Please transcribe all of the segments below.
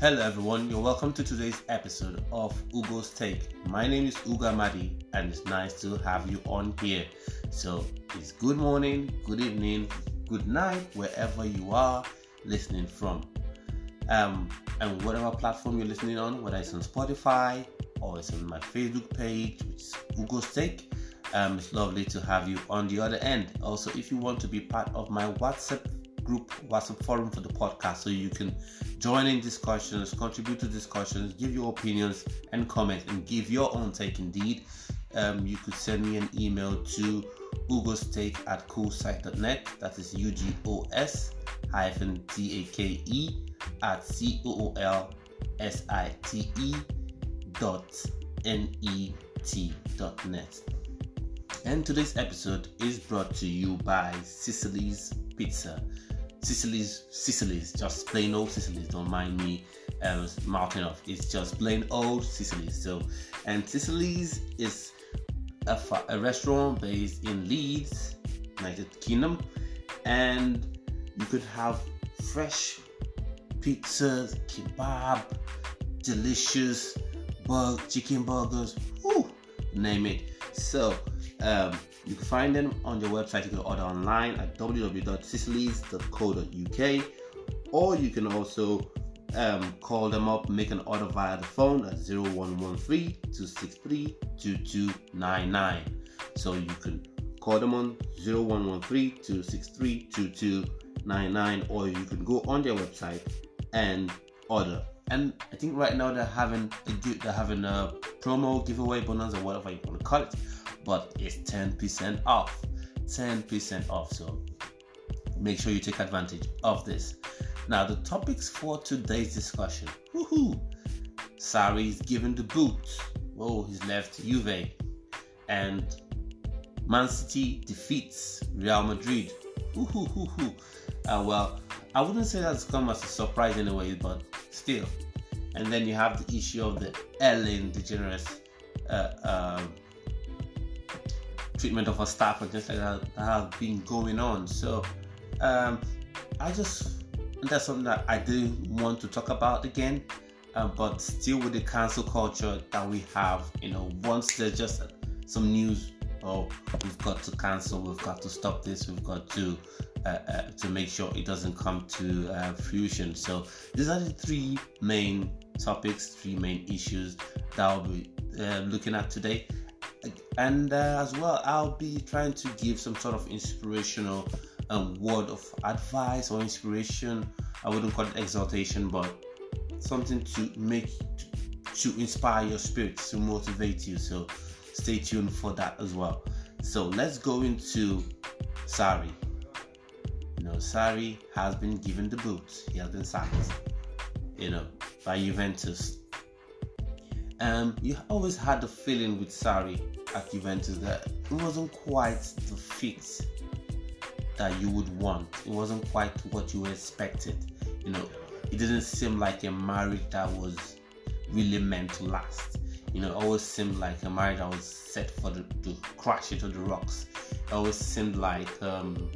Hello, everyone. You're welcome to today's episode of Ugo's Take. My name is Ugo Madi, and it's nice to have you on here. So, it's good morning, good evening, good night, wherever you are listening from. Um, and whatever platform you're listening on, whether it's on Spotify or it's on my Facebook page, which is Ugo's Take. Um, it's lovely to have you on the other end. Also, if you want to be part of my WhatsApp group WhatsApp forum for the podcast so you can join in discussions, contribute to discussions, give your opinions and comment, and give your own take. Indeed, um, you could send me an email to ugostake at coolsite.net. That is U G O S hyphen T A K E at C O O L S I T E dot N E T dot net. And today's episode is brought to you by Sicily's Pizza. Sicily's Sicily's just plain old Sicily's. Don't mind me um, mouthing off. It's just plain old Sicily's. So, and Sicily's is a, a restaurant based in Leeds, United Kingdom, and you could have fresh pizzas, kebab, delicious bug chicken burgers, whoo, name it. So um, you can find them on your website. You can order online at www.sicilies.co.uk, or you can also um, call them up, make an order via the phone at 0113 263 2299. So you can call them on 0113 263 2299, or you can go on their website and order. And I think right now they're having a they're having a promo giveaway bonus or whatever you want to call it but it's 10% off. 10% off. So make sure you take advantage of this. Now, the topics for today's discussion. Woohoo! Sarri's given the boot. Oh, he's left Juve. And Man City defeats Real Madrid. Woohoo! Uh, well, I wouldn't say that's come as a surprise in a way, but still. And then you have the issue of the Ellen DeGeneres uh, uh, treatment of our staff and things like that, that have been going on. So um, I just that's something that I do want to talk about again. Uh, but still with the cancel culture that we have, you know, once there's just some news, oh, we've got to cancel, we've got to stop this, we've got to uh, uh, to make sure it doesn't come to uh, fruition. So these are the three main topics, three main issues that I'll be uh, looking at today and uh, as well i'll be trying to give some sort of inspirational um, word of advice or inspiration. I wouldn't call it exaltation but something to make to inspire your spirit to motivate you. So stay tuned for that as well. So let's go into Sarri. You know Sarri has been given the boot. He has been sacked you know by Juventus. Um, you always had the feeling with Sarri at Juventus that it wasn't quite the fit that you would want. It wasn't quite what you expected. You know, it didn't seem like a marriage that was really meant to last. You know, it always seemed like a marriage that was set for the, to crash into the rocks. It always seemed like um,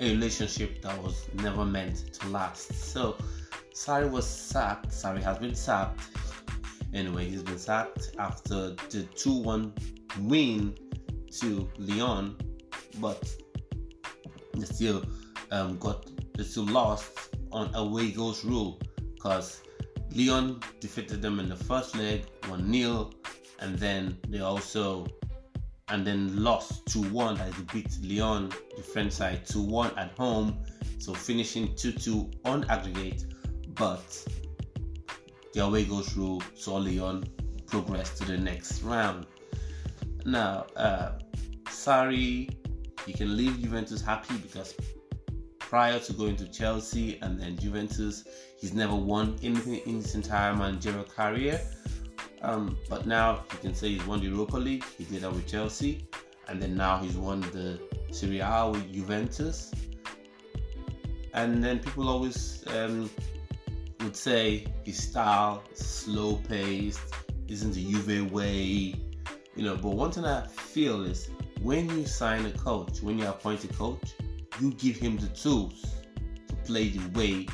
a relationship that was never meant to last. So, Sarri was sacked. Sarri has been sacked. Anyway, he's been sacked after the 2 1 win to Lyon, but they still um, got they still lost on away goals rule because Lyon defeated them in the first leg 1 0, and then they also and then lost 2 1 as they beat Lyon, the French side, 2 1 at home. So finishing 2 2 on aggregate but the away goes through saw Lyon progress to the next round. Now, uh, Sarri, he can leave Juventus happy because prior to going to Chelsea and then Juventus, he's never won anything in his entire managerial career. Um, but now he can say he's won the Europa League. He did that with Chelsea, and then now he's won the Serie A with Juventus. And then people always um, would say his style slow paced, isn't the Juve way, you know. But one thing I feel is when you sign a coach, when you appoint a coach, you give him the tools to play the way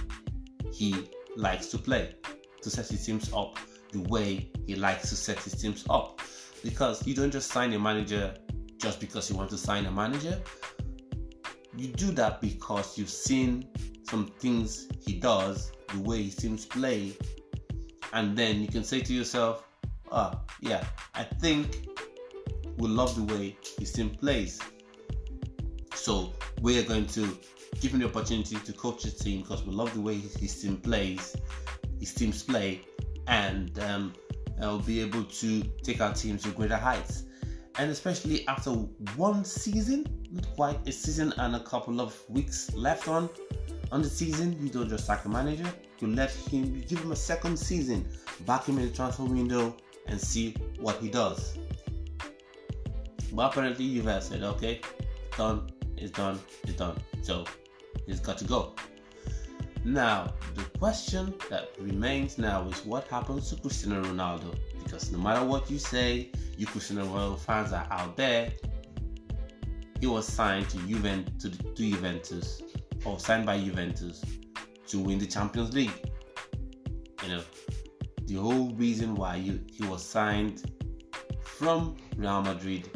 he likes to play, to set his teams up the way he likes to set his teams up. Because you don't just sign a manager just because you want to sign a manager. You do that because you've seen some things he does, the way his teams play, and then you can say to yourself, ah, oh, yeah, I think we love the way his team plays. So we are going to give him the opportunity to coach his team because we love the way his team plays, his teams play, and um, will be able to take our team to greater heights. And especially after one season, not quite a season and a couple of weeks left on on the season, you don't just sack the manager. You let him, you give him a second season, back him in the transfer window, and see what he does. But apparently, you've said, okay, done, it's done, it's done. So he's got to go. Now, the question that remains now is what happens to Cristiano Ronaldo? Because no matter what you say, you Cristiano Ronaldo fans are out there. He was signed to Juventus, to Juventus, or signed by Juventus to win the Champions League. You know, the whole reason why he was signed from Real Madrid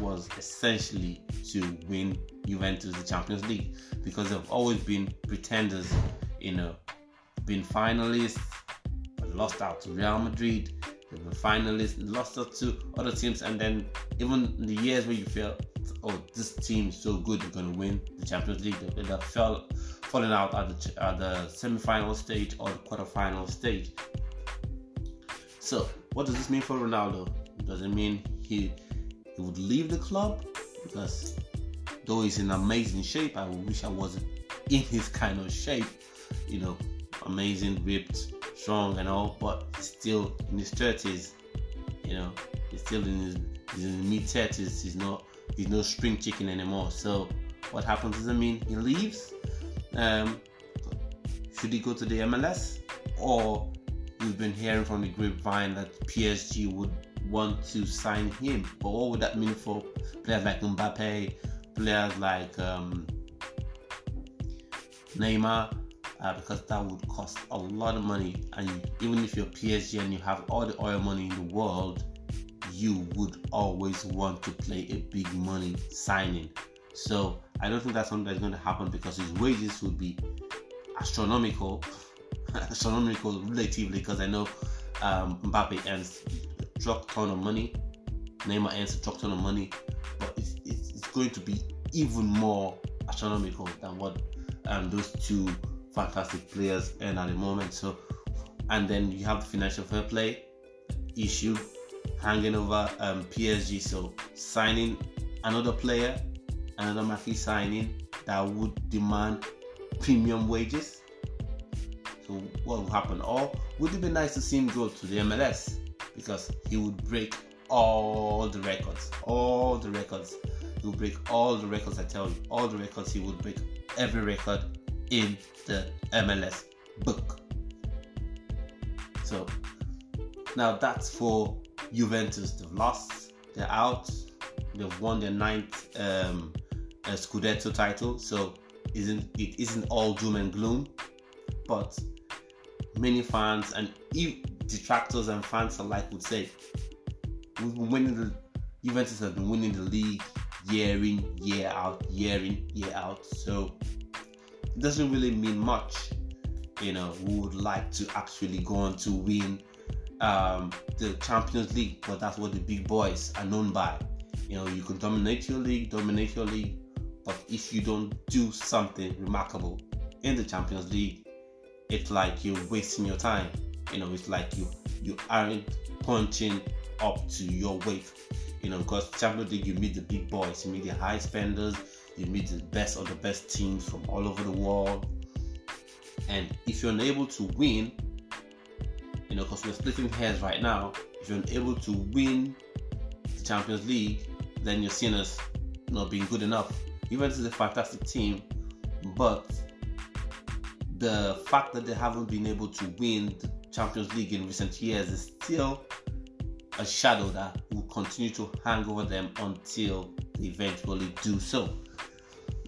was essentially to win Juventus the Champions League because they've always been pretenders, you know, been finalists, but lost out to Real Madrid. They've been finalists, lost out to other teams, and then even the years where you feel, oh, this team is so good, they're going to win the Champions League, they, they fell falling out at the, at the semi-final stage or the quarter-final stage. So, what does this mean for Ronaldo? Does it mean he he would leave the club? Because though he's in amazing shape, I wish I was in his kind of shape. You know, amazing, ripped, strong, and all, but still in his thirties. You know, he's still in his, his mid thirties. He's not he's no spring chicken anymore. So what happens does it mean he leaves? Um, should he go to the MLS or we've been hearing from the grapevine that PSG would want to sign him. But what would that mean for players like Mbappe, players like um, Neymar? Uh, because that would cost a lot of money, and even if you're PSG and you have all the oil money in the world, you would always want to play a big money signing. So I don't think that's something that's going to happen because his wages would be astronomical, astronomical relatively. Because I know um, Mbappe earns a truck ton of money, Neymar earns a truck ton of money, but it's, it's, it's going to be even more astronomical than what um, those two fantastic players earn at the moment. So, and then you have the financial fair play issue hanging over um, PSG. So signing another player, another marquee signing that would demand premium wages. So what will happen? Or would it be nice to see him go to the MLS because he would break all the records, all the records. He would break all the records. I tell you, all the records. He would break every record in the MLS book. So now that's for Juventus. They've lost. They're out. They've won their ninth um, uh, Scudetto title. So isn't it isn't all doom and gloom, but many fans and detractors and fans alike would say we've been winning the Juventus have been winning the league year in, year out, year in, year out. So it doesn't really mean much. You know, we would like to actually go on to win um, the Champions League, but that's what the big boys are known by. You know, you can dominate your league, dominate your league, but if you don't do something remarkable in the Champions League, it's like you're wasting your time. You know, it's like you you aren't punching up to your weight. You know, because Champions League you meet the big boys, you meet the high spenders, you meet the best of the best teams from all over the world. And if you're unable to win, you know, because we're splitting hairs right now, if you're unable to win the Champions League, then you're seen as not being good enough. Juventus is a fantastic team, but the fact that they haven't been able to win the Champions League in recent years is still a shadow that will continue to hang over them until they eventually do so.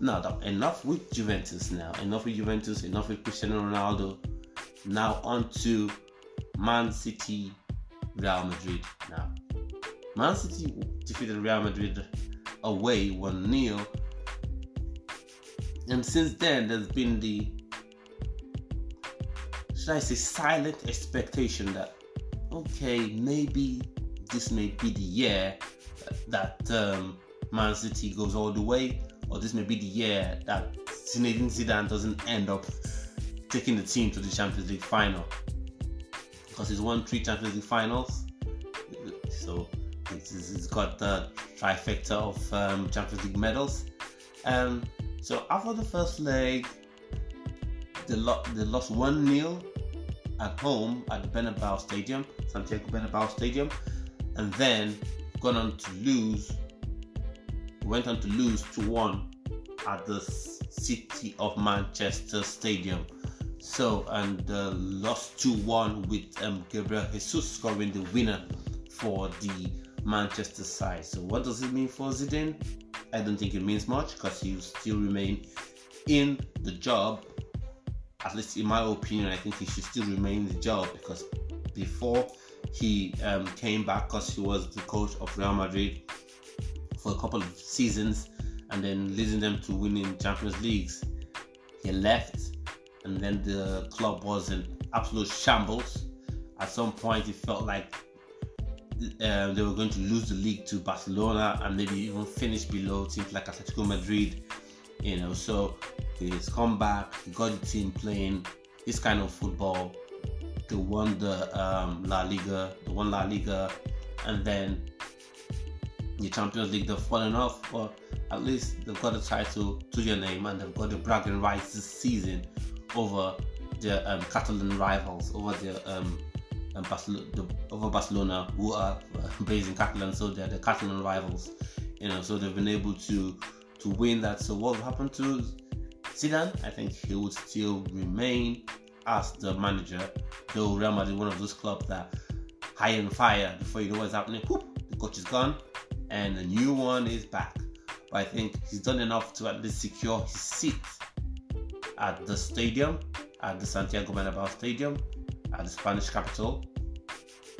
Now, enough with Juventus now. Enough with Juventus, enough with Cristiano Ronaldo. Now on to Man City, Real Madrid. Now, Man City defeated Real Madrid away 1 0. And since then, there's been the, should I say, silent expectation that, okay, maybe this may be the year that um, Man City goes all the way, or this may be the year that Zinedine Zidane doesn't end up taking the team to the Champions League final because he's won three Champions League finals. So he's got the trifecta of um, Champions League medals. And so after the first leg, they, lo- they lost 1 0 at home at the Bernabeu Stadium, Santiago Bernabeu Stadium, and then gone on to lose, went on to lose to 1 at the City of Manchester Stadium. So, and uh, lost 2 1 with um, Gabriel Jesus scoring the winner for the Manchester side. So, what does it mean for Zidane? I don't think it means much because he will still remain in the job. At least, in my opinion, I think he should still remain in the job because before he um, came back, because he was the coach of Real Madrid for a couple of seasons and then leading them to winning Champions Leagues, he left and then the club was in absolute shambles. At some point, it felt like uh, they were going to lose the league to Barcelona and maybe even finish below teams like Atletico Madrid. You know, so he's come back. He got the team playing this kind of football. They won the um, La Liga, they won La Liga, and then the Champions League. They've fallen off, but at least they've got a title to their name and they've got the bragging rights this season over their um, Catalan rivals, over their um, um, Barcelona, over Barcelona, who are based in Catalan, so they're the Catalan rivals. You know, so they've been able to to win that. So what happened to Zidane? I think he would still remain as the manager, though Real Madrid is one of those clubs that high and fire before you know what's happening. Whoop, the coach is gone, and the new one is back. But I think he's done enough to at least secure his seat at the stadium, at the Santiago Bernabeu Stadium, at the Spanish capital,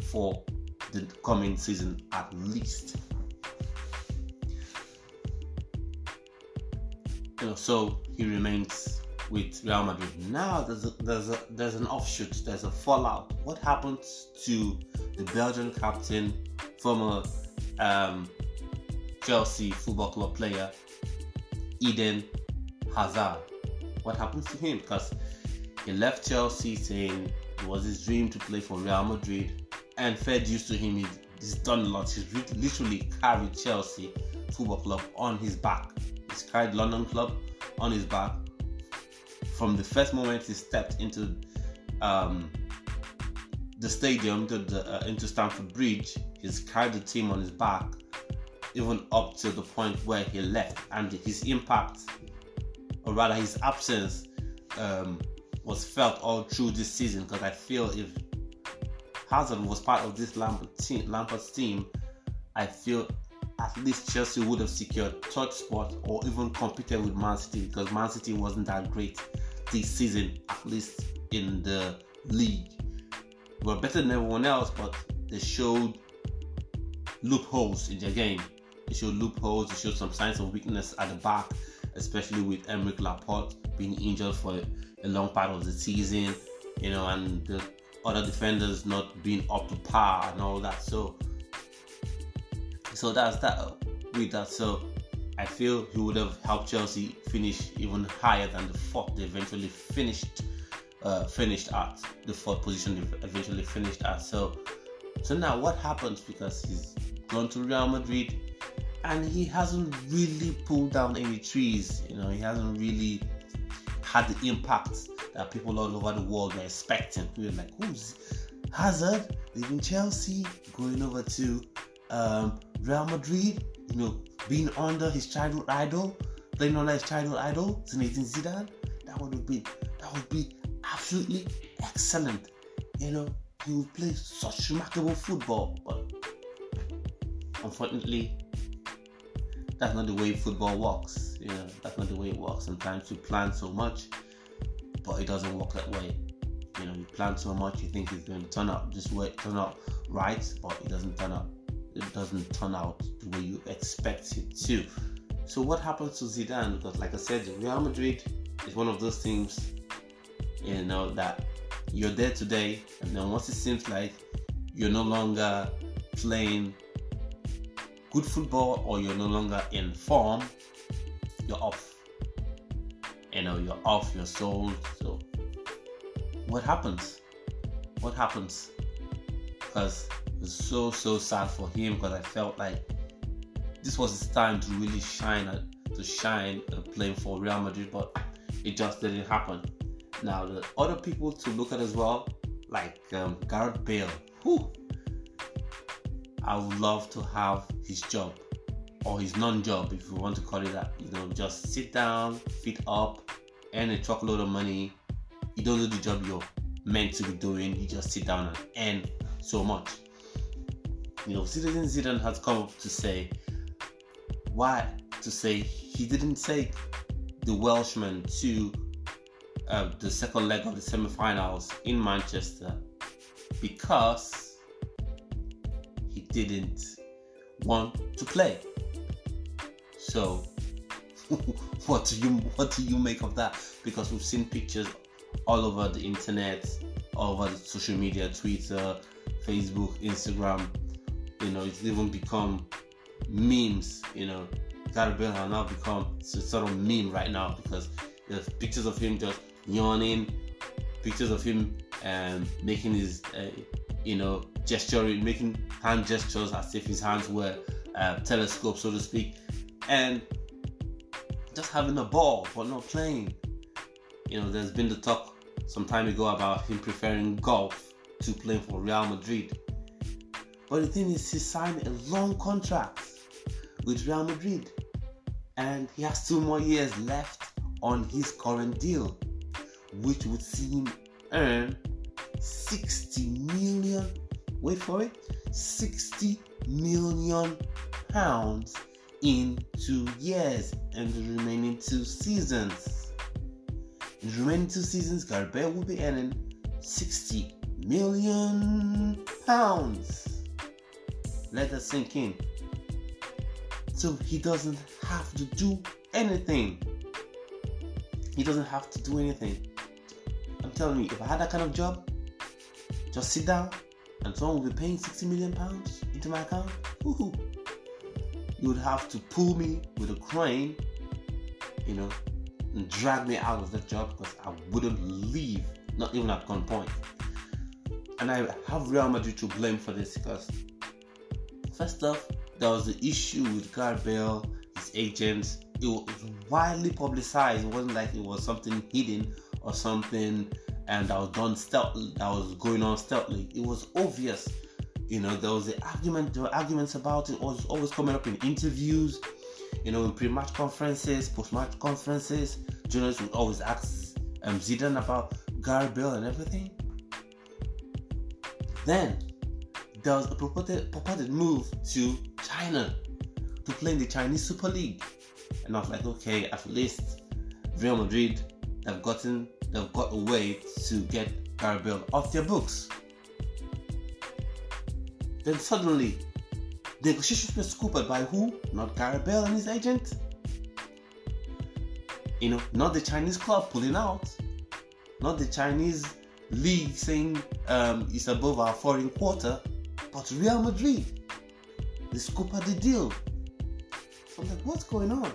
for the coming season at least. You know, so he remains with Real Madrid. Now there's a, there's a, there's an offshoot. There's a fallout. What happened to the Belgian captain, former um, Chelsea Football Club player Eden Hazard? What happens to him because he left Chelsea saying it was his dream to play for Real Madrid and fed used to him. He's done a lot. He's literally carried Chelsea Football Club on his back. He's carried London Club on his back from the first moment he stepped into um, the stadium to the, uh, into Stamford Bridge. He's carried the team on his back, even up to the point where he left, and his impact or rather his absence um, was felt all through this season because I feel if Hazard was part of this Lampard team, Lampard's team, I feel at least Chelsea would have secured third spot or even competed with Man City because Man City wasn't that great this season, at least in the league. They were better than everyone else, but they showed loopholes in their game. They showed loopholes, they showed some signs of weakness at the back especially with Aymeric Laporte being injured for a long part of the season, you know, and the other defenders not being up to par and all that. So, so that's that with that. So, I feel he would have helped Chelsea finish even higher than the fourth they eventually finished. Uh, finished at the fourth position they eventually finished at. So, so now what happens because he's gone to Real Madrid and he hasn't really pulled down any trees. You know, he hasn't really had the impact that people all over the world were expecting. We were like, who's Hazard leaving Chelsea, going over to um, Real Madrid? You know, being under his childhood idol, playing under his childhood idol, Zinedine Zidane. That would been that would be absolutely excellent. You know, he would play such remarkable football, but unfortunately, that's not the way football works. You know, that's not the way it works. Sometimes you plan so much, but it doesn't work that way. You know, you plan so much, you think it's going to turn out this way, turn out right, but it doesn't turn out. It doesn't turn out the way you expect it to. So what happens to Zidane? Because, like I said, Real Madrid is one of those teams, you know, that you're there today, and then once it seems like you're no longer playing good football or you're no longer in form, you're off. You know, you're off, you're sold. So, what happens? What happens? Because it's so, so sad for him because I felt like this was his time to really shine, to shine playing for Real Madrid, but it just didn't happen. Now, the other people to look at as well, like um, Gareth Bale. Whew, I would love to have his job or his non-job, if you want to call it that. You know, just sit down, feet up, earn a truckload of money. You don't do the job you're meant to be doing. You just sit down and earn so much. You know, Zinedine Zidane has come up to say why to say he didn't take the Welshman to uh, the second leg of the semi-finals in Manchester because didn't want to play. So what do you what do you make of that? Because we've seen pictures all over the internet, all over social media, Twitter, Facebook, Instagram. You know, it's even become memes. You know, Bale has now become sort of meme right now because there's pictures of him just yawning, pictures of him um, making his uh, you know, gesturing, making hand gestures as if his hands were uh, telescopes, so to speak, and just having a ball but not playing. You know, there's been the talk some time ago about him preferring golf to playing for Real Madrid. But the thing is, he signed a long contract with Real Madrid, and he has two more years left on his current deal, which would see him earn 60 million, wait for it, 60 million pounds in two years and the remaining two seasons. In the remaining two seasons, Gareth will be earning 60 million pounds. Let that sink in. So he doesn't have to do anything. He doesn't have to do anything. Telling you, if I had that kind of job, just sit down and someone will be paying 60 million pounds into my account. Woohoo. You would have to pull me with a crane, you know, and drag me out of that job because I wouldn't leave, not even at gunpoint. And I have Real Madrid to blame for this because, first off, there was the issue with Gareth his agents. It was widely publicized. It wasn't like it was something hidden or something and that was done stealth that was going on stealthily. It was obvious. You know, there was the argument, there were arguments about it, was always coming up in interviews, you know, in pre-match conferences, post-match conferences. Journalists would always ask um, Zidane about Gareth and everything. Then there was a purported, purported move to China to play in the Chinese Super League. And I was like, okay, at least Real Madrid have gotten they've got a way to get Gareth Bale off their books. Then suddenly, the negotiations were scooped by who? Not Gareth Bale and his agent. You know, not the Chinese club pulling out, not the Chinese league saying um, it's above our foreign quota, but Real Madrid. They scooped the deal. I'm like, what's going on?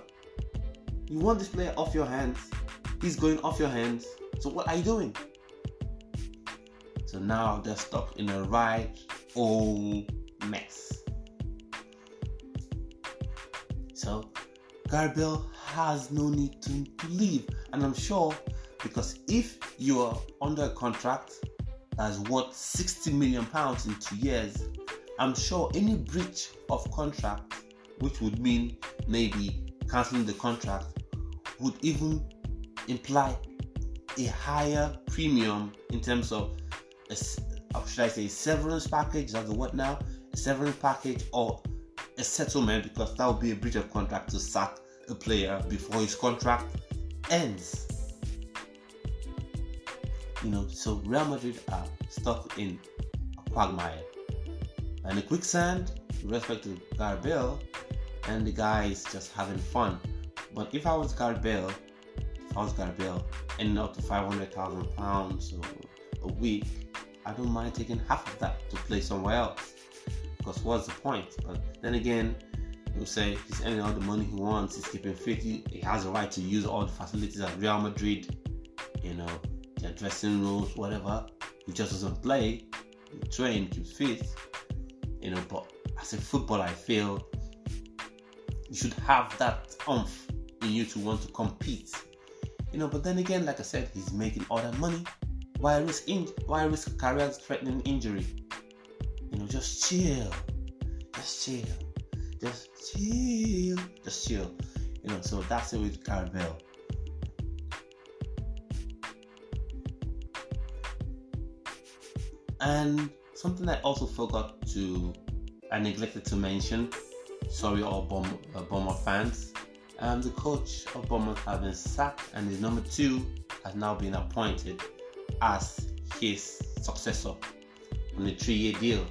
You want this player off your hands? He's going off your hands. So what are you doing? So now they're stuck in a right old mess. So Gareth has no need to, to leave. And I'm sure because if you are under a contract that's worth 60 million pounds in two years, I'm sure any breach of contract, which would mean maybe canceling the contract, would even imply a higher premium in terms of a, should I say severance package? That's the what now? A severance package or a settlement because that would be a breach of contract to sack a player before his contract ends. You know, so Real Madrid are stuck in a quagmire. And a quicksand, with respect to Gareth and the guy is just having fun. But if I was Gareth I was gonna Bale, and up to five hundred thousand pounds a week, I don't mind taking half of that to play somewhere else. Because what's the point? But then again, you'll say he's earning all the money he wants, he's keeping fit, he, he has a right to use all the facilities at Real Madrid, you know, their dressing rooms, whatever. He just doesn't play, he train, keeps fit, you know, but as a footballer, I feel you should have that umph in you to want to compete. You know, but then again, like I said, he's making all that money. Why risk in- why risk career-threatening injury? You know, just chill, just chill, just chill, just chill. You know, so that's it with Gareth Bale. And something I also forgot to, I neglected to mention, sorry all Bom- uh, Bomber fans, um, the coach of Bournemouth has been sacked and his number two has now been appointed as his successor on a three-year deal.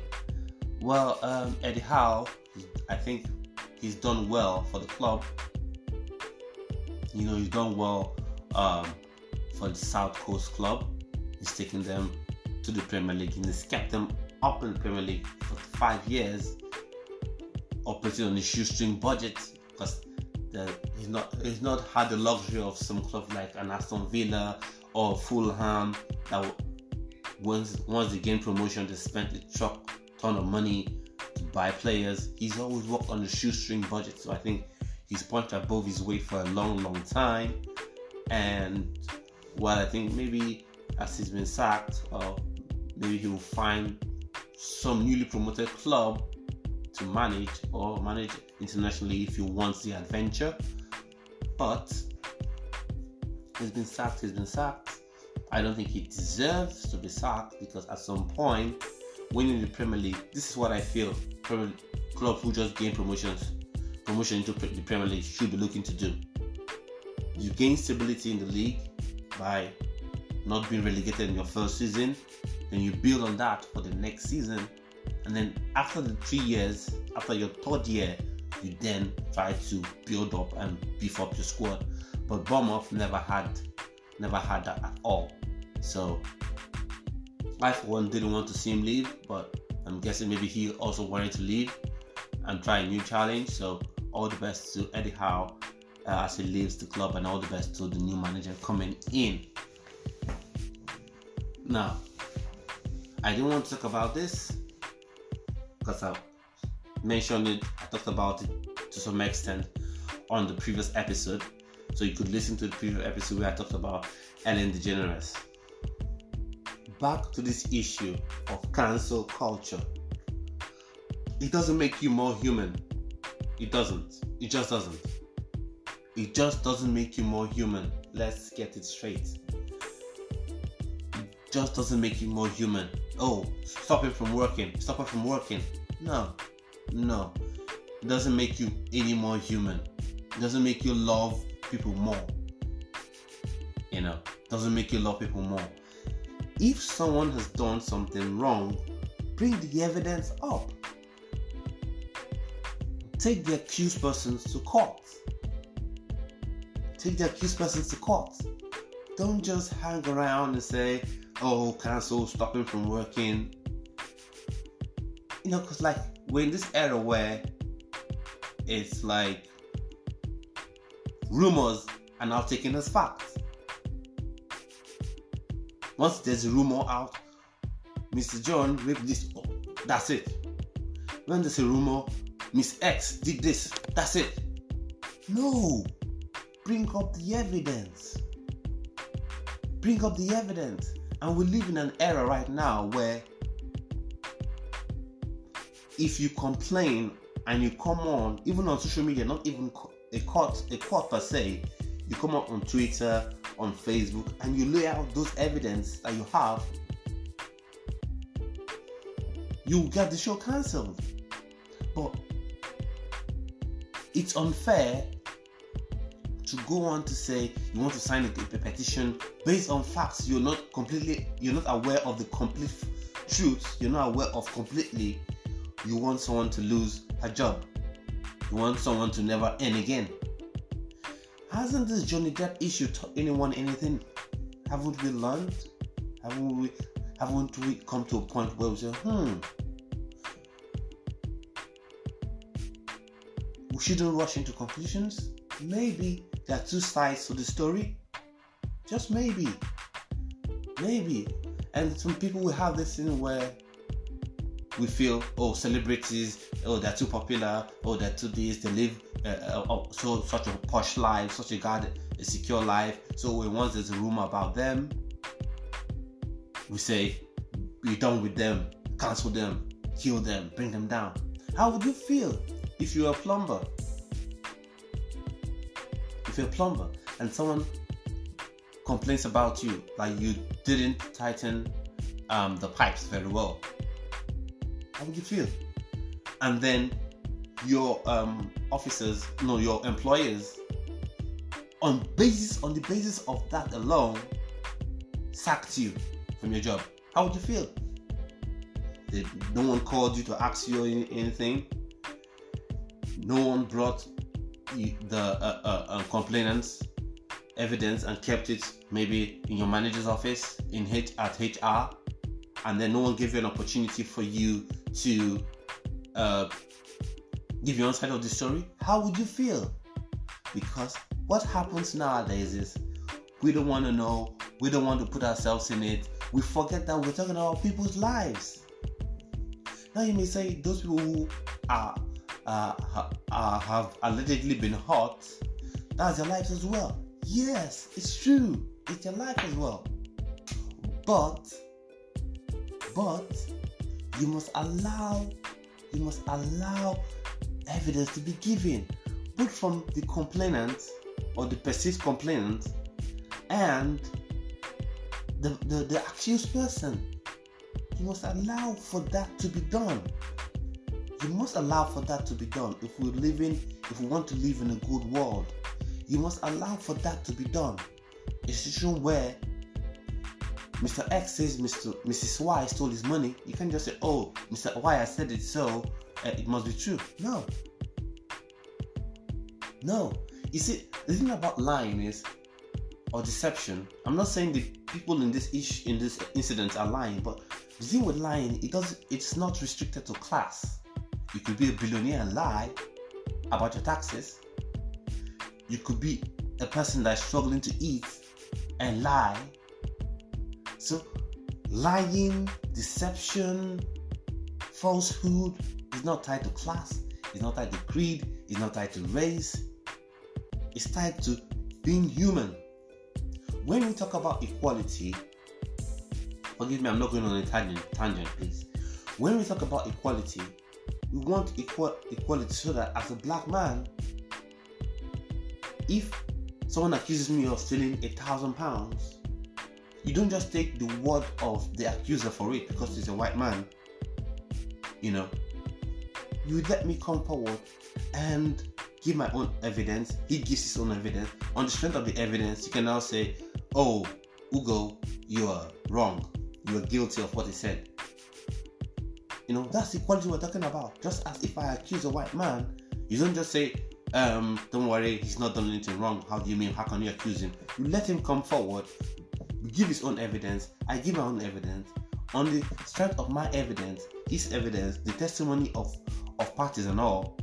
Well, um, Eddie Howe, I think he's done well for the club. You know, he's done well um, for the South Coast club. He's taken them to the Premier League and he's kept them up in the Premier League for five years, operating on a shoestring budget because he's not he's not had the luxury of some club like an Aston Villa or Fulham that once once they gain promotion they spent a truck ton of money to buy players. He's always worked on a shoestring budget, so I think he's punched above his weight for a long, long time. And while I think maybe as he's been sacked, or maybe he will find some newly promoted club to manage or manage internationally if you want the adventure. But he's been sacked, he's been sacked. I don't think he deserves to be sacked because at some point, winning the Premier League, this is what I feel Premier clubs who just gain promotions, promotion into the Premier League should be looking to do. You gain stability in the league by not being relegated in your first season, then you build on that for the next season, and then after the three years, after your third year, you then try to build up and beef up your squad. But Bournemouth never had never had that at all. So I for one didn't want to see him leave, but I'm guessing maybe he also wanted to leave and try a new challenge. So all the best to Eddie Howe uh, as he leaves the club, and all the best to the new manager coming in. Now, I didn't want to talk about this because I mentioned it, I talked about it to some extent on the previous episode. So you could listen to the previous episode where I talked about Ellen DeGeneres. Back to this issue of cancel culture. It doesn't make you more human. It doesn't. It just doesn't. It just doesn't make you more human. Let's get it straight. It just doesn't make you more human. Oh, stop it from working. Stop it from working. No, no. It doesn't make you any more human. It doesn't make you love people more. You know, doesn't make you love people more. If someone has done something wrong, bring the evidence up. Take the accused persons to court. Take the accused persons to court. Don't just hang around and say, oh, cancel, stop him from working. You know, because like we're in this era where it's like rumors are now taken as facts. Once there's a rumor out, Mr. John raped this, oh, that's it. When there's a rumor, Miss X did this, that's it. No, bring up the evidence. Bring up the evidence. And we live in an era right now where if you complain and you come on, even on social media, not even a court, a court per se, you come up on Twitter, on Facebook, and you lay out those evidence that you have, you get the show cancelled. But it's unfair to go on to say you want to sign a, a petition based on facts you're not completely you're not aware of the complete truth you're not aware of completely you want someone to lose a job. You want someone to never end again. Hasn't this johnny depp issue taught anyone anything? Haven't we learned? Haven't we haven't we come to a point where we say hmm we shouldn't rush into conclusions? Maybe there are two sides to the story. Just maybe. Maybe. And some people will have this thing where we feel, oh, celebrities, oh, they're too popular, oh, they're too this, they live uh, uh, oh, so such a posh life, such a god, a secure life. So when once there's a rumor about them, we say, we're done with them, cancel them, kill them, bring them down. How would you feel if you're a plumber if you're a plumber and someone complains about you, like you didn't tighten um, the pipes very well, how would you feel? And then your um, officers, no, your employers, on basis on the basis of that alone, sacked you from your job. How would you feel? No one called you to ask you anything? No one brought the uh, uh, uh, complainants evidence and kept it maybe in your manager's office in H at HR, and then no one gave you an opportunity for you to uh, give your own side of the story, how would you feel? Because what happens nowadays is we don't want to know, we don't want to put ourselves in it. We forget that we're talking about people's lives. Now you may say those people who are uh, uh, have allegedly been hurt, that's your life as well. Yes, it's true. It's your life as well. But, but, you must allow, you must allow evidence to be given, both from the complainant or the perceived complainant and the, the, the accused person. You must allow for that to be done. You must allow for that to be done if we're living, if we want to live in a good world. You must allow for that to be done. A situation where Mr. X says Mr. Mrs. Y stole his money, you can't just say, "Oh, Mr. Y has said it, so uh, it must be true." No, no. You see, the thing about lying is, or deception. I'm not saying the people in this ish in this incident are lying, but the thing with lying, it does. It's not restricted to class. You could be a billionaire and lie about your taxes. You could be a person that's struggling to eat and lie. So, lying, deception, falsehood is not tied to class, it's not tied to creed, it's not tied to race, it's tied to being human. When we talk about equality, forgive me, I'm not going on a tangent, tangent please. When we talk about equality, we want equal equality so that as a black man, if someone accuses me of stealing a thousand pounds, you don't just take the word of the accuser for it because he's a white man. You know, you let me come forward and give my own evidence. He gives his own evidence. On the strength of the evidence, you can now say, "Oh, Ugo, you are wrong. You are guilty of what he said." You know, that's equality we're talking about. Just as if I accuse a white man, you don't just say, um, don't worry, he's not done anything wrong. How do you mean? How can you accuse him? You let him come forward, give his own evidence. I give my own evidence. On the strength of my evidence, his evidence, the testimony of, of parties and all,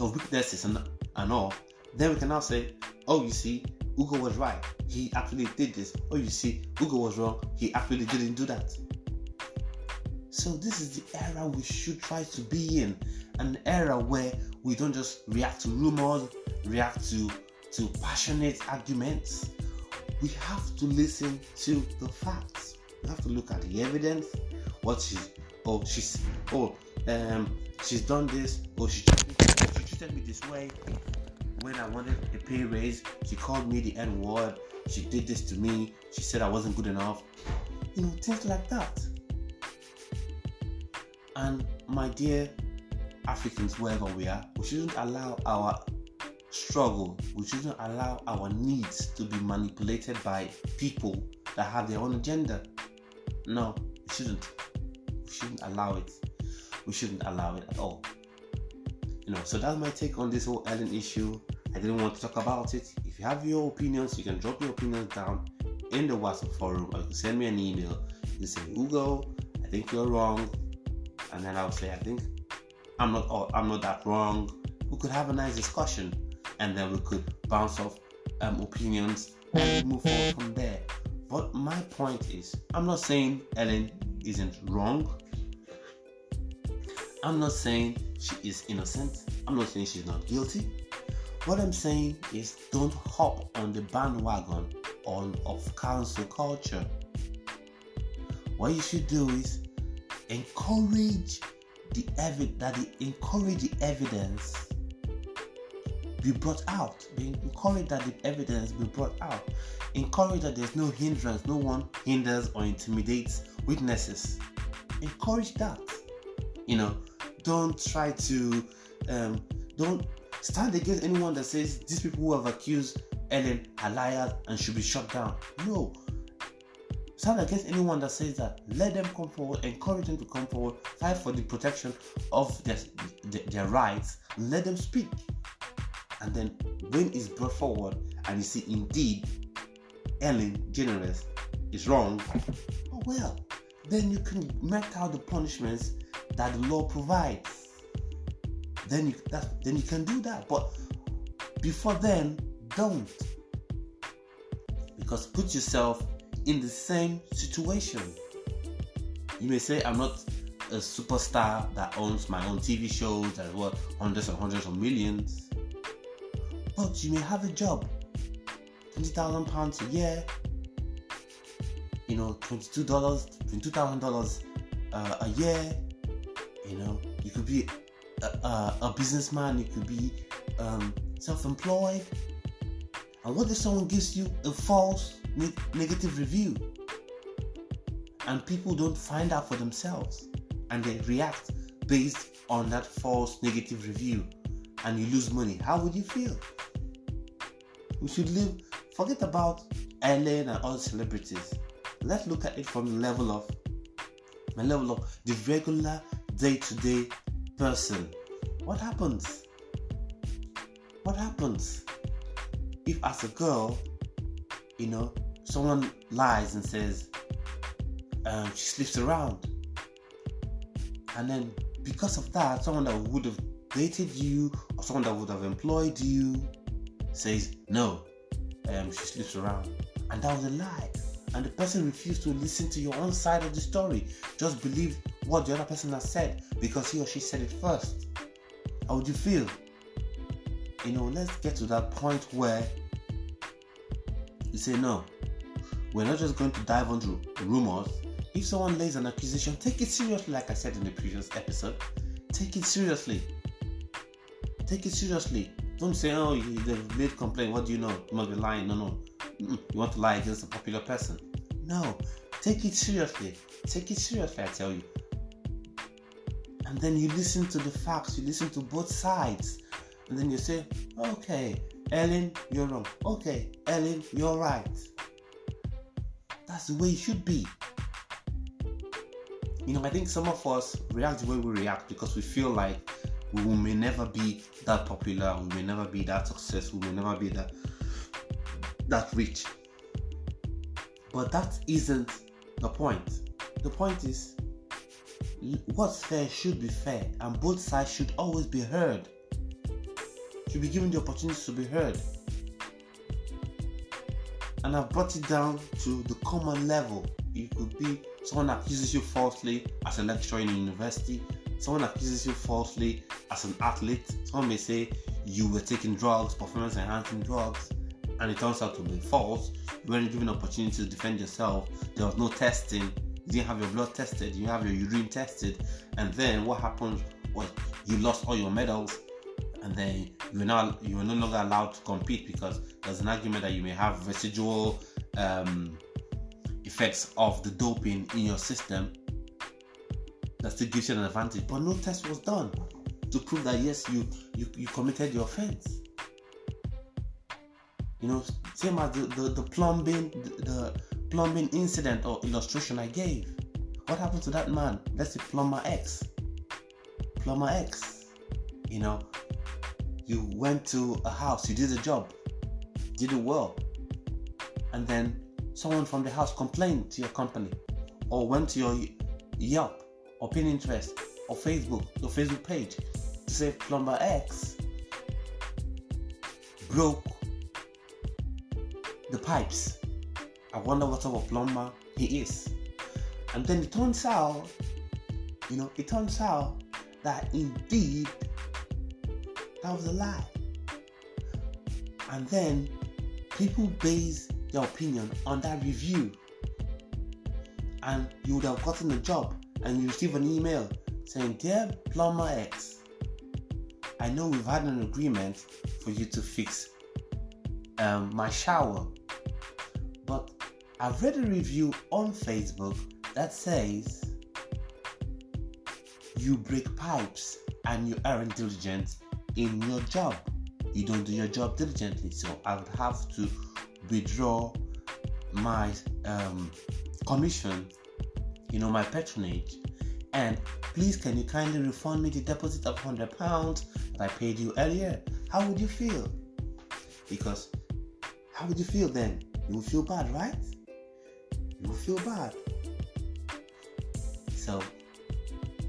of witnesses and, and all, then we can now say, oh, you see, Ugo was right. He actually did this. Oh, you see, Ugo was wrong. He actually didn't do that. So this is the era we should try to be in, an era where we don't just react to rumors, react to to passionate arguments. We have to listen to the facts. We have to look at the evidence. What she's oh she's oh um she's done this oh she she treated me this way when I wanted a pay raise. She called me the N word. She did this to me. She said I wasn't good enough. You know things like that. And my dear Africans, wherever we are, we shouldn't allow our struggle. We shouldn't allow our needs to be manipulated by people that have their own agenda. No, we shouldn't. We shouldn't allow it. We shouldn't allow it at all. You know, so that's my take on this whole Ellen issue. I didn't want to talk about it. If you have your opinions, you can drop your opinions down in the WhatsApp forum or you can send me an email. You say, Hugo, I think you're wrong. And then I'll say, I think I'm not oh, I'm not that wrong. We could have a nice discussion and then we could bounce off um, opinions and move forward from there. But my point is, I'm not saying Ellen isn't wrong. I'm not saying she is innocent. I'm not saying she's not guilty. What I'm saying is don't hop on the bandwagon on of cancel culture. What you should do is encourage the evidence that the, encourage the evidence be brought out. Encourage that the evidence be brought out. Encourage that there's no hindrance, no one hinders or intimidates witnesses. Encourage that. You know, don't try to um, don't stand against anyone that says these people who have accused Ellen are liars and should be shut down. No. Stand against anyone that says that. Let them come forward, encourage them to come forward, fight for the protection of their, their, their rights. Let them speak. And then when it's brought forward and you see indeed Ellen DeGeneres is wrong, oh well, then you can make out the punishments that the law provides. Then you that, then you can do that. But before then, don't. Because put yourself in the same situation. You may say I'm not a superstar that owns my own TV shows that worth hundreds and hundreds of millions. But you may have a job, twenty thousand pounds a year. You know, twenty-two dollars, twenty-two thousand uh, dollars a year. You know, you could be a, a, a businessman. You could be um, self-employed. And what if someone gives you a false ne- negative review? And people don't find out for themselves and they react based on that false negative review and you lose money. How would you feel? We should live, forget about Ellen and other celebrities. Let's look at it from the level of the level of the regular day-to-day person. What happens? What happens? if as a girl, you know, someone lies and says um, she sleeps around, and then because of that, someone that would have dated you or someone that would have employed you says no, um, she sleeps around, and that was a lie. And the person refused to listen to your own side of the story, just believe what the other person has said because he or she said it first. How would you feel? you know, let's get to that point where you say, no, we're not just going to dive into rumors. If someone lays an accusation, take it seriously, like I said in the previous episode. Take it seriously. Take it seriously. Don't say, oh, they've made complaint. What do you know? You must be lying. No, no. You want to lie against a popular person. No. Take it seriously. Take it seriously, I tell you. And then you listen to the facts, you listen to both sides and then you say, okay, Ellen, you're wrong. Okay, Ellen, you're right. That's the way it should be. You know, I think some of us react the way we react because we feel like we may never be that popular, we may never be that successful, we may never be that that rich. But that isn't the point. The point is what's fair should be fair, and both sides should always be heard should be given the opportunity to be heard. And I've brought it down to the common level. It could be someone accuses you falsely as a lecturer in university, someone accuses you falsely as an athlete. Someone may say you were taking drugs, performance enhancing drugs, and it turns out to be false. You weren't given opportunity to defend yourself. There was no testing. You didn't have your blood tested. You have your urine tested. And then what happened was you lost all your medals and then you're now you're no longer allowed to compete because there's an argument that you may have residual um, effects of the doping in your system that still gives you an advantage. But no test was done to prove that yes, you you, you committed your offense. You know, same as the, the, the plumbing, the, the plumbing incident or illustration I gave. What happened to that man? Let's say plumber X. Plumber X. You know, you went to a house, you did a job, did well, and then someone from the house complained to your company or went to your Yelp or Pinterest or Facebook, your Facebook page to say plumber X broke the pipes. I wonder what sort of plumber he is. And then it turns out, you know, it turns out that indeed that was a lie. And then people base their opinion on that review. And you would have gotten a job and you receive an email saying, Dear Plumber X, I know we've had an agreement for you to fix um, my shower, but I've read a review on Facebook that says you break pipes and you aren't diligent in your job. You don't do your job diligently, so I would have to withdraw my um, commission, you know, my patronage. And please, can you kindly refund me the deposit of hundred pounds that I paid you earlier? How would you feel? Because how would you feel then? You would feel bad, right? You would feel bad. So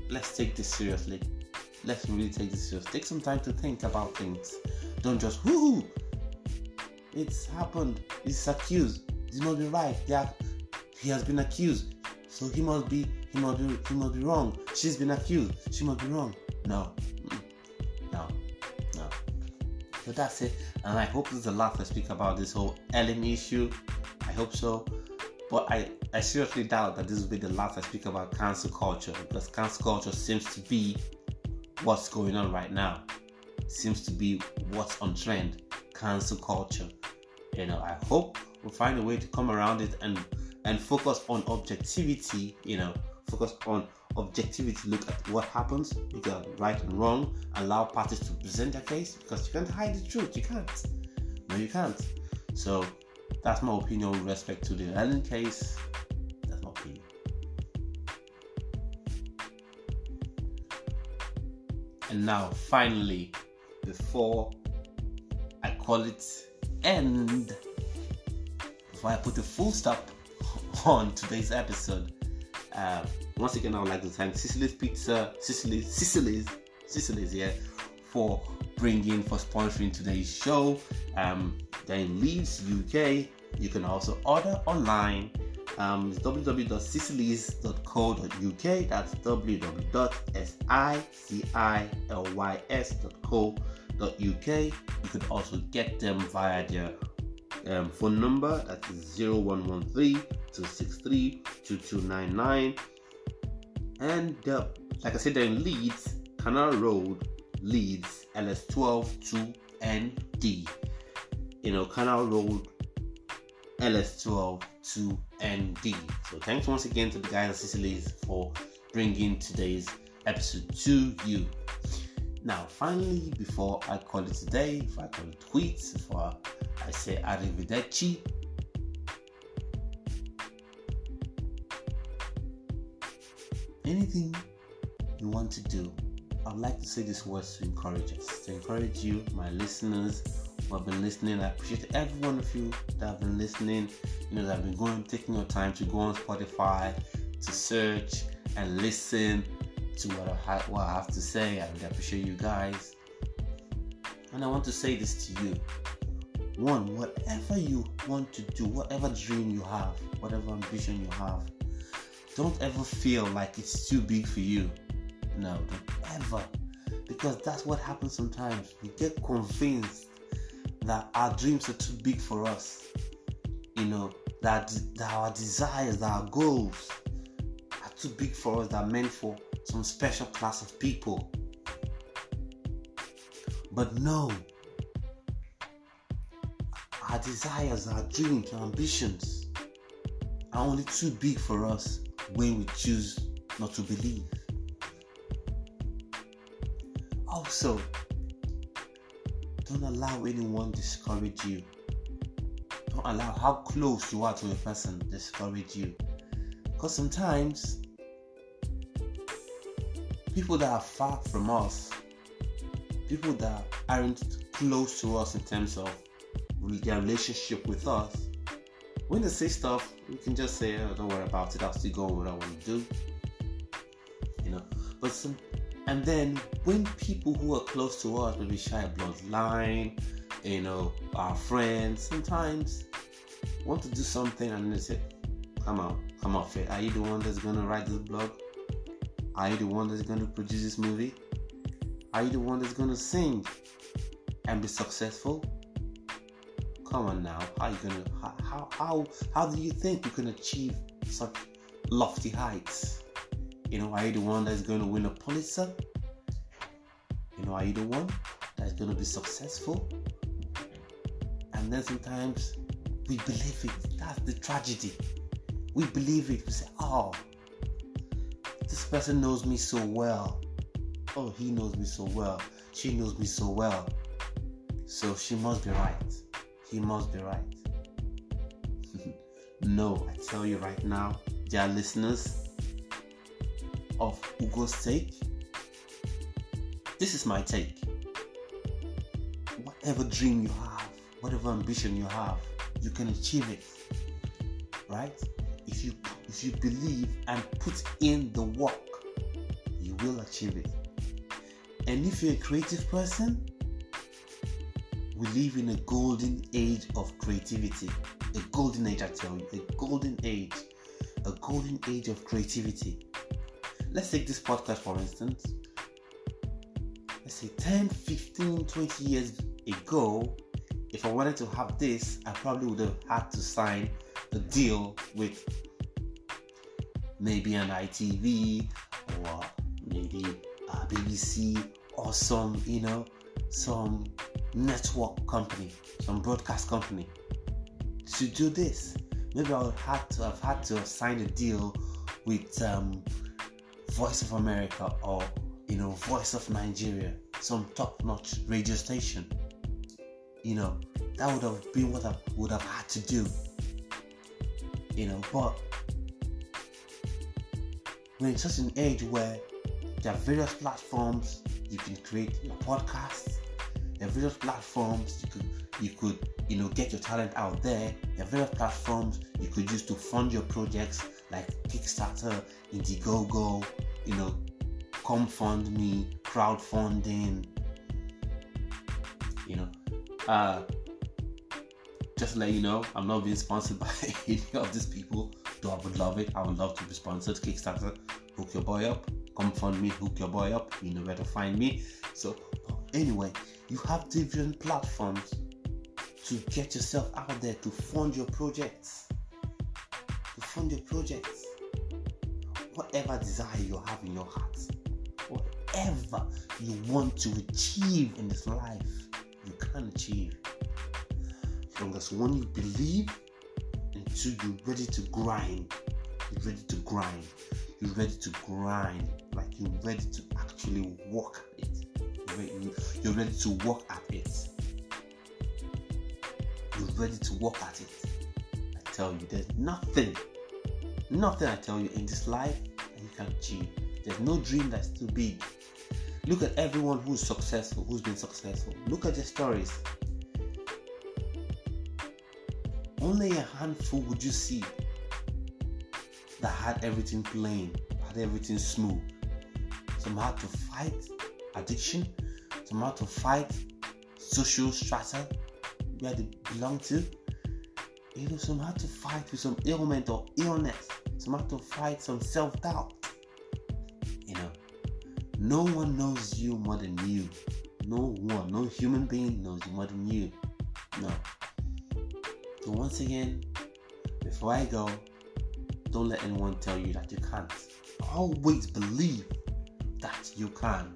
let's take this seriously. Let's really take this seriously. Take some time to think about things. Don't just whoo. It's happened. He's accused. This must be right. Are, he has been accused. So he must be he must be he must be wrong. She's been accused. She must be wrong. No. No. No. So that's it. And I hope this is the last I speak about this whole Ellen issue. I hope so. But I, I seriously doubt that this will be the last I speak about cancel culture because cancel culture seems to be what's going on right now. Seems to be what's on trend. Cancel culture. You know, I hope we'll find a way to come around it and and focus on objectivity, you know, focus on objectivity, look at what happens, look at right and wrong, allow parties to present their case because you can't hide the truth. You can't. No, you can't. So that's my opinion with respect to the Ellen case. That's my opinion. And now, finally, before I call it end, before I put a full stop on today's episode, uh, once again, I would like to thank Sicily's Pizza, Sicily's, Sicily's, Sicily's, yeah, for bringing, for sponsoring today's show. Um, they're in Leeds, UK. You can also order online. Um, it's www.sicilys.co.uk. That's www.sicilys.co.uk. You could also get them via their um, phone number. That is 0113 263 2299. And like I said, they're in Leeds, Canal Road, Leeds, LS12 2ND. You know, Canal Road, LS12 2ND. So thanks once again to the guys at Sicily's for bringing today's episode to you. Now, finally, before I call it today, if I call it tweets, before I say arrivederci, anything you want to do, I'd like to say these words to encourage us, to encourage you, my listeners who have been listening. I appreciate every one of you that have been listening, you know, that have been going, taking your time to go on Spotify, to search and listen to what I, have, what I have to say. I really appreciate you guys. And I want to say this to you. One, whatever you want to do, whatever dream you have, whatever ambition you have, don't ever feel like it's too big for you. No, don't ever. Because that's what happens sometimes. We get convinced that our dreams are too big for us. You know, that, that our desires, that our goals are too big for us, that are meant for some special class of people. But no, our desires, our dreams, our ambitions are only too big for us when we choose not to believe. Also, don't allow anyone to discourage you. Don't allow how close you are to a person discourage you. Because sometimes people that are far from us, people that aren't close to us in terms of their relationship with us, when they say stuff, we can just say, oh, don't worry about it, I'll still go on what I want to do. You know, but some, and then when people who are close to us, maybe share bloodline, you know, our friends, sometimes want to do something and they say, come on, come on, Faith, are you the one that's gonna write this blog? Are you the one that's gonna produce this movie? Are you the one that's gonna sing and be successful? Come on now, how are you gonna how how how do you think you can achieve such lofty heights? You know, are you the one that's going to win a Pulitzer? You know, are you the one that's going to be successful? And then sometimes we believe it. That's the tragedy. We believe it. We say, oh, this person knows me so well. Oh, he knows me so well. She knows me so well. So she must be right. He must be right. no, I tell you right now, dear listeners of Ugo's take, this is my take. Whatever dream you have, whatever ambition you have, you can achieve it. Right? If you if you believe and put in the work, you will achieve it. And if you're a creative person, we live in a golden age of creativity. A golden age, I tell you, a golden age. A golden age of creativity. Let's take this podcast for instance. Let's say 10, 15, 20 years ago, if I wanted to have this, I probably would have had to sign a deal with maybe an ITV or maybe a BBC or some, you know, some network company, some broadcast company to do this. Maybe I would have to have had to have signed a deal with um, Voice of America or you know Voice of Nigeria, some top-notch radio station you know, that would have been what I would have had to do. You know, but we're in such an age where there are various platforms you can create your podcast. There are various platforms you could you could you know get your talent out there. There are various platforms you could use to fund your projects like Kickstarter, Indiegogo, you know, GoFundMe, crowdfunding, you know, uh, just let you know, I'm not being sponsored by any of these people. Though I would love it. I would love to be sponsored. Kickstarter, hook your boy up. GoFundMe, hook your boy up. You know where to find me. So, anyway, you have different platforms to get yourself out there to fund your projects. Fund your projects. Whatever desire you have in your heart, whatever you want to achieve in this life you can achieve. As long as one you believe, and two you're ready to grind. You're ready to grind. You're ready to grind. Like you're ready to actually work at it. You're ready to work at it. You're ready to work at it. I tell you, there's nothing, nothing I tell you in this life you can achieve. There's no dream that's too big Look at everyone who's successful, who's been successful. Look at their stories. Only a handful would you see that had everything plain, had everything smooth. Some had to fight addiction, some had to fight social strata where they belong to. You know, some had to fight with some ailment or illness. Had to fight some self-doubt. You know, no one knows you more than you. No one, no human being knows you more than you. No. So once again, before I go, don't let anyone tell you that you can't. Always believe that you can.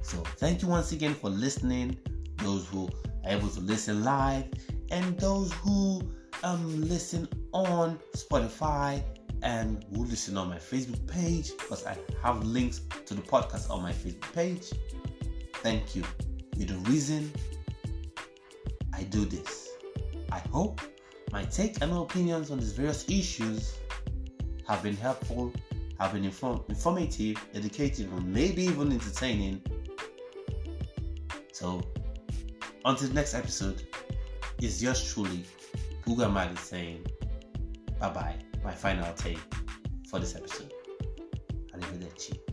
So thank you once again for listening. Those who are able to listen live and those who um listen on Spotify and will listen on my Facebook page because I have links to the podcast on my Facebook page. Thank you. You're the reason I do this. I hope my take and opinions on these various issues have been helpful, have been inform- informative, educative, and maybe even entertaining. So, until next episode, is yours truly, Ugo Mali saying bye bye. My final take for this episode. Arrivederci.